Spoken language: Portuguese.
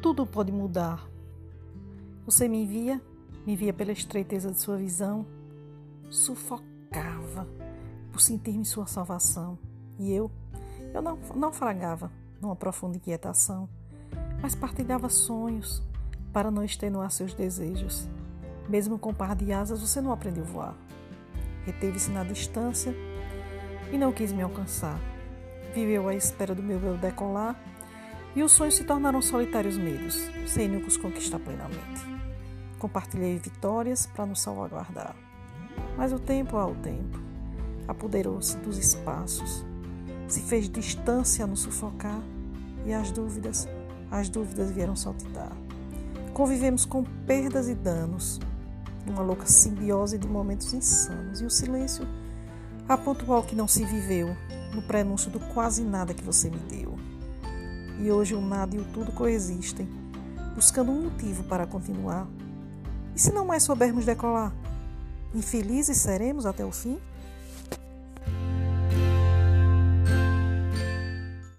tudo pode mudar. Você me via, me via pela estreiteza de sua visão, sufocava por sentir-me sua salvação. E eu, eu não naufragava numa profunda inquietação, mas partilhava sonhos para não extenuar seus desejos. Mesmo com par de asas, você não aprendeu a voar. Reteve-se na distância e não quis me alcançar. Viveu à espera do meu voo decolar e os sonhos se tornaram solitários medos, sem nunca os conquistar plenamente. Compartilhei vitórias para nos salvaguardar. Mas o tempo ao tempo apoderou-se dos espaços, se fez distância a nos sufocar e as dúvidas, as dúvidas vieram saltitar. Convivemos com perdas e danos, numa louca simbiose de momentos insanos, e o silêncio apontou ao que não se viveu no prenúncio do quase nada que você me deu. E hoje o nada e o tudo coexistem, buscando um motivo para continuar e se não mais soubermos decolar? Infelizes seremos até o fim?